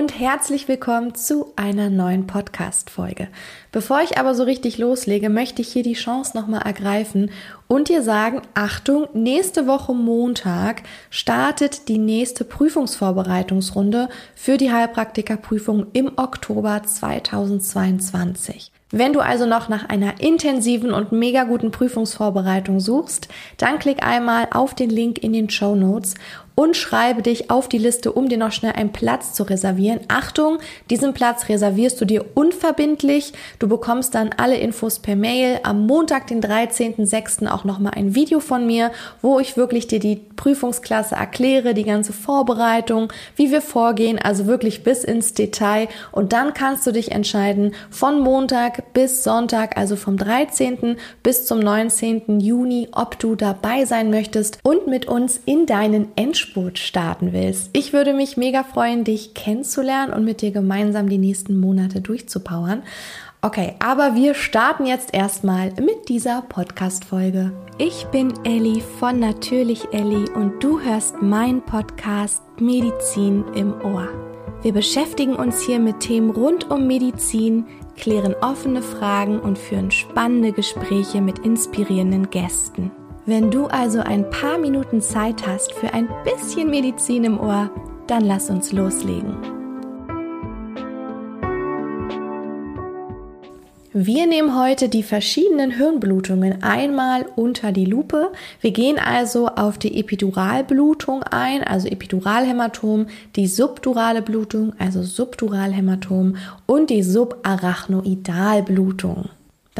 und herzlich willkommen zu einer neuen Podcast-Folge. Bevor ich aber so richtig loslege, möchte ich hier die Chance nochmal ergreifen und dir sagen, Achtung, nächste Woche Montag startet die nächste Prüfungsvorbereitungsrunde für die Heilpraktikerprüfung im Oktober 2022. Wenn du also noch nach einer intensiven und mega guten Prüfungsvorbereitung suchst, dann klick einmal auf den Link in den Show Notes und schreibe dich auf die Liste, um dir noch schnell einen Platz zu reservieren. Achtung, diesen Platz reservierst du dir unverbindlich. Du bekommst dann alle Infos per Mail. Am Montag, den 13.06. auch nochmal ein Video von mir, wo ich wirklich dir die Prüfungsklasse erkläre, die ganze Vorbereitung, wie wir vorgehen, also wirklich bis ins Detail. Und dann kannst du dich entscheiden, von Montag bis Sonntag, also vom 13. bis zum 19. Juni, ob du dabei sein möchtest und mit uns in deinen Endspurt Endspurt starten willst. Ich würde mich mega freuen, dich kennenzulernen und mit dir gemeinsam die nächsten Monate durchzupowern. Okay, aber wir starten jetzt erstmal mit dieser Podcast-Folge. Ich bin Ellie von Natürlich Ellie und du hörst meinen Podcast Medizin im Ohr. Wir beschäftigen uns hier mit Themen rund um Medizin, klären offene Fragen und führen spannende Gespräche mit inspirierenden Gästen. Wenn du also ein paar Minuten Zeit hast für ein bisschen Medizin im Ohr, dann lass uns loslegen. Wir nehmen heute die verschiedenen Hirnblutungen einmal unter die Lupe. Wir gehen also auf die Epiduralblutung ein, also Epiduralhämatom, die subdurale Blutung, also Subduralhämatom und die Subarachnoidalblutung.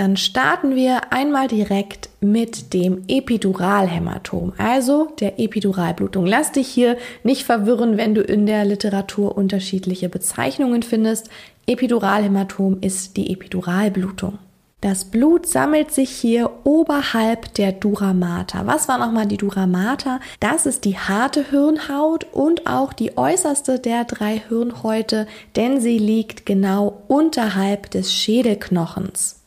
Dann starten wir einmal direkt mit dem Epiduralhämatom, also der Epiduralblutung. Lass dich hier nicht verwirren, wenn du in der Literatur unterschiedliche Bezeichnungen findest. Epiduralhämatom ist die Epiduralblutung. Das Blut sammelt sich hier oberhalb der Duramata. Was war nochmal die Duramata? Das ist die harte Hirnhaut und auch die äußerste der drei Hirnhäute, denn sie liegt genau unterhalb des Schädelknochens.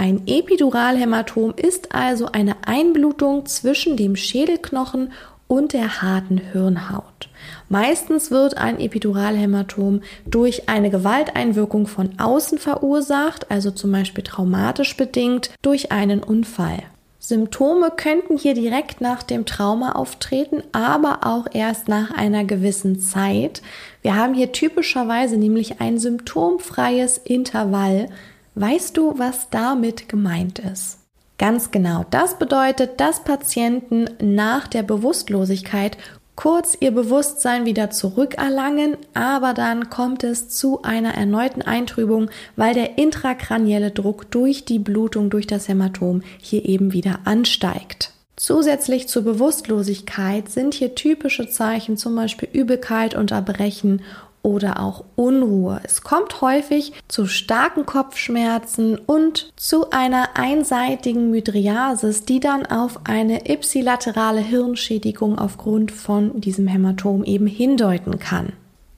Ein Epiduralhämatom ist also eine Einblutung zwischen dem Schädelknochen und der harten Hirnhaut. Meistens wird ein Epiduralhämatom durch eine Gewalteinwirkung von außen verursacht, also zum Beispiel traumatisch bedingt durch einen Unfall. Symptome könnten hier direkt nach dem Trauma auftreten, aber auch erst nach einer gewissen Zeit. Wir haben hier typischerweise nämlich ein symptomfreies Intervall Weißt du, was damit gemeint ist? Ganz genau. Das bedeutet, dass Patienten nach der Bewusstlosigkeit kurz ihr Bewusstsein wieder zurückerlangen, aber dann kommt es zu einer erneuten Eintrübung, weil der intrakranielle Druck durch die Blutung durch das Hämatom hier eben wieder ansteigt. Zusätzlich zur Bewusstlosigkeit sind hier typische Zeichen, zum Beispiel Übelkeit und Erbrechen oder auch Unruhe. Es kommt häufig zu starken Kopfschmerzen und zu einer einseitigen Mydriasis, die dann auf eine ipsilaterale Hirnschädigung aufgrund von diesem Hämatom eben hindeuten kann.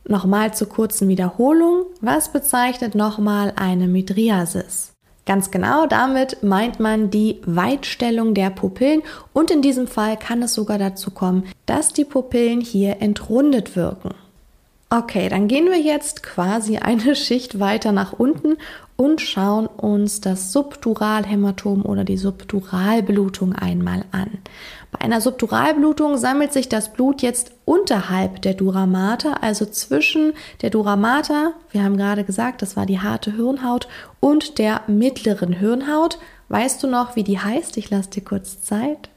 Nochmal zur kurzen Wiederholung. Was bezeichnet nochmal eine Mydriasis? Ganz genau, damit meint man die Weitstellung der Pupillen und in diesem Fall kann es sogar dazu kommen, dass die Pupillen hier entrundet wirken. Okay, dann gehen wir jetzt quasi eine Schicht weiter nach unten und schauen uns das Subduralhämatom oder die Subduralblutung einmal an. Bei einer Subduralblutung sammelt sich das Blut jetzt unterhalb der Duramata, also zwischen der Duramata, wir haben gerade gesagt, das war die harte Hirnhaut, und der mittleren Hirnhaut. Weißt du noch, wie die heißt? Ich lasse dir kurz Zeit.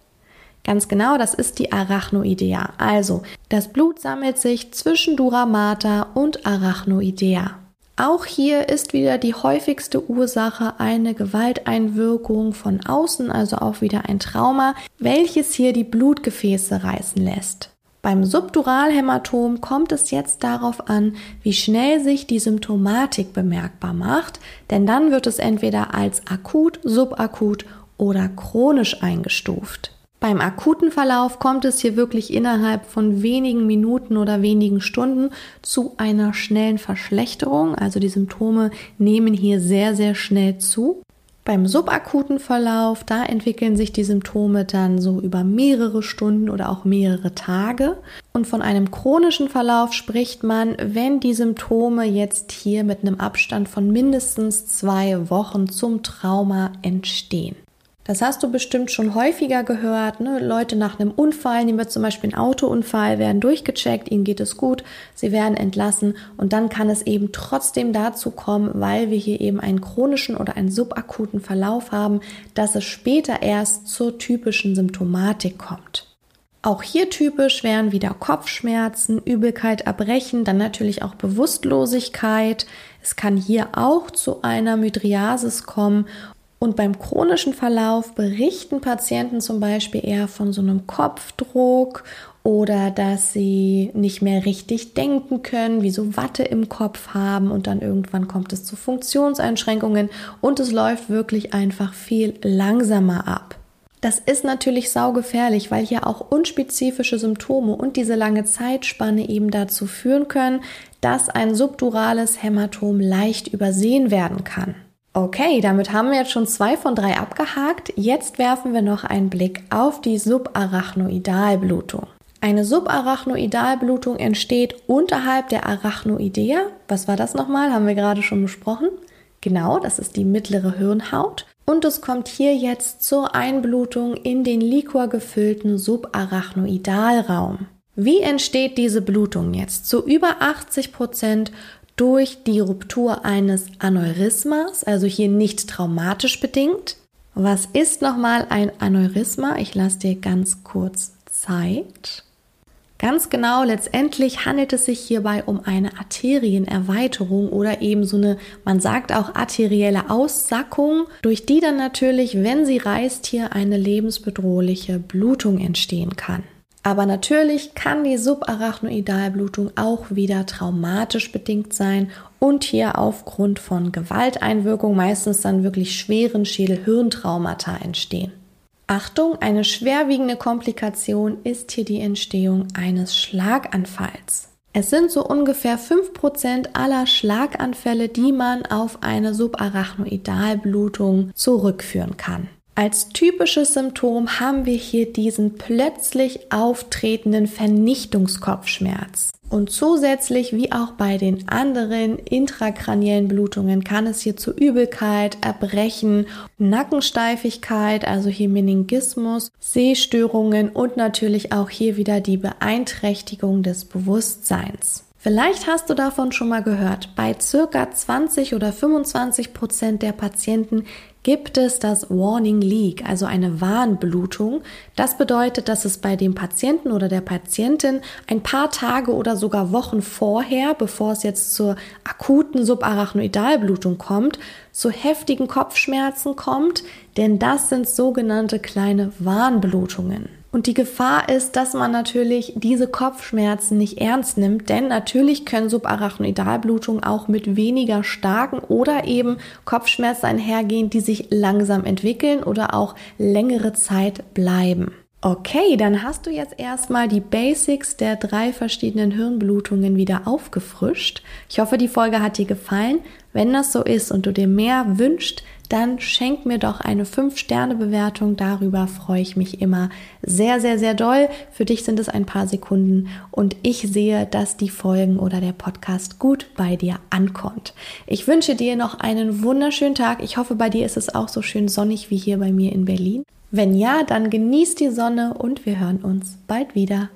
Ganz genau, das ist die Arachnoidea. Also, das Blut sammelt sich zwischen Duramata und Arachnoidea. Auch hier ist wieder die häufigste Ursache eine Gewalteinwirkung von außen, also auch wieder ein Trauma, welches hier die Blutgefäße reißen lässt. Beim Subduralhämatom kommt es jetzt darauf an, wie schnell sich die Symptomatik bemerkbar macht, denn dann wird es entweder als akut, subakut oder chronisch eingestuft. Beim akuten Verlauf kommt es hier wirklich innerhalb von wenigen Minuten oder wenigen Stunden zu einer schnellen Verschlechterung. Also die Symptome nehmen hier sehr, sehr schnell zu. Beim subakuten Verlauf, da entwickeln sich die Symptome dann so über mehrere Stunden oder auch mehrere Tage. Und von einem chronischen Verlauf spricht man, wenn die Symptome jetzt hier mit einem Abstand von mindestens zwei Wochen zum Trauma entstehen. Das hast du bestimmt schon häufiger gehört. Ne? Leute nach einem Unfall, nehmen wir zum Beispiel einen Autounfall, werden durchgecheckt, ihnen geht es gut, sie werden entlassen und dann kann es eben trotzdem dazu kommen, weil wir hier eben einen chronischen oder einen subakuten Verlauf haben, dass es später erst zur typischen Symptomatik kommt. Auch hier typisch wären wieder Kopfschmerzen, Übelkeit, Erbrechen, dann natürlich auch Bewusstlosigkeit. Es kann hier auch zu einer Mydriasis kommen und beim chronischen Verlauf berichten Patienten zum Beispiel eher von so einem Kopfdruck oder dass sie nicht mehr richtig denken können, wie so Watte im Kopf haben und dann irgendwann kommt es zu Funktionseinschränkungen und es läuft wirklich einfach viel langsamer ab. Das ist natürlich saugefährlich, weil hier auch unspezifische Symptome und diese lange Zeitspanne eben dazu führen können, dass ein subdurales Hämatom leicht übersehen werden kann. Okay, damit haben wir jetzt schon zwei von drei abgehakt. Jetzt werfen wir noch einen Blick auf die Subarachnoidalblutung. Eine Subarachnoidalblutung entsteht unterhalb der Arachnoidea. Was war das nochmal? Haben wir gerade schon besprochen. Genau, das ist die mittlere Hirnhaut. Und es kommt hier jetzt zur Einblutung in den liquorgefüllten Subarachnoidalraum. Wie entsteht diese Blutung jetzt? Zu über 80 Prozent durch die Ruptur eines Aneurysmas, also hier nicht traumatisch bedingt. Was ist nochmal ein Aneurysma? Ich lasse dir ganz kurz Zeit. Ganz genau, letztendlich handelt es sich hierbei um eine Arterienerweiterung oder eben so eine, man sagt auch arterielle Aussackung, durch die dann natürlich, wenn sie reißt, hier eine lebensbedrohliche Blutung entstehen kann. Aber natürlich kann die Subarachnoidalblutung auch wieder traumatisch bedingt sein und hier aufgrund von Gewalteinwirkung meistens dann wirklich schweren Schädel-Hirntraumata entstehen. Achtung, eine schwerwiegende Komplikation ist hier die Entstehung eines Schlaganfalls. Es sind so ungefähr 5% aller Schlaganfälle, die man auf eine Subarachnoidalblutung zurückführen kann. Als typisches Symptom haben wir hier diesen plötzlich auftretenden Vernichtungskopfschmerz. Und zusätzlich, wie auch bei den anderen intrakraniellen Blutungen, kann es hier zu Übelkeit, Erbrechen, Nackensteifigkeit, also hier Meningismus, Sehstörungen und natürlich auch hier wieder die Beeinträchtigung des Bewusstseins. Vielleicht hast du davon schon mal gehört. Bei circa 20 oder 25 Prozent der Patienten gibt es das Warning Leak, also eine Warnblutung. Das bedeutet, dass es bei dem Patienten oder der Patientin ein paar Tage oder sogar Wochen vorher, bevor es jetzt zur akuten Subarachnoidalblutung kommt, zu heftigen Kopfschmerzen kommt, denn das sind sogenannte kleine Warnblutungen. Und die Gefahr ist, dass man natürlich diese Kopfschmerzen nicht ernst nimmt, denn natürlich können Subarachnoidalblutungen auch mit weniger starken oder eben Kopfschmerzen einhergehen, die sich langsam entwickeln oder auch längere Zeit bleiben. Okay, dann hast du jetzt erstmal die Basics der drei verschiedenen Hirnblutungen wieder aufgefrischt. Ich hoffe, die Folge hat dir gefallen. Wenn das so ist und du dir mehr wünschst, dann schenk mir doch eine 5-Sterne-Bewertung. Darüber freue ich mich immer sehr, sehr, sehr doll. Für dich sind es ein paar Sekunden und ich sehe, dass die Folgen oder der Podcast gut bei dir ankommt. Ich wünsche dir noch einen wunderschönen Tag. Ich hoffe, bei dir ist es auch so schön sonnig wie hier bei mir in Berlin. Wenn ja, dann genieß die Sonne und wir hören uns bald wieder.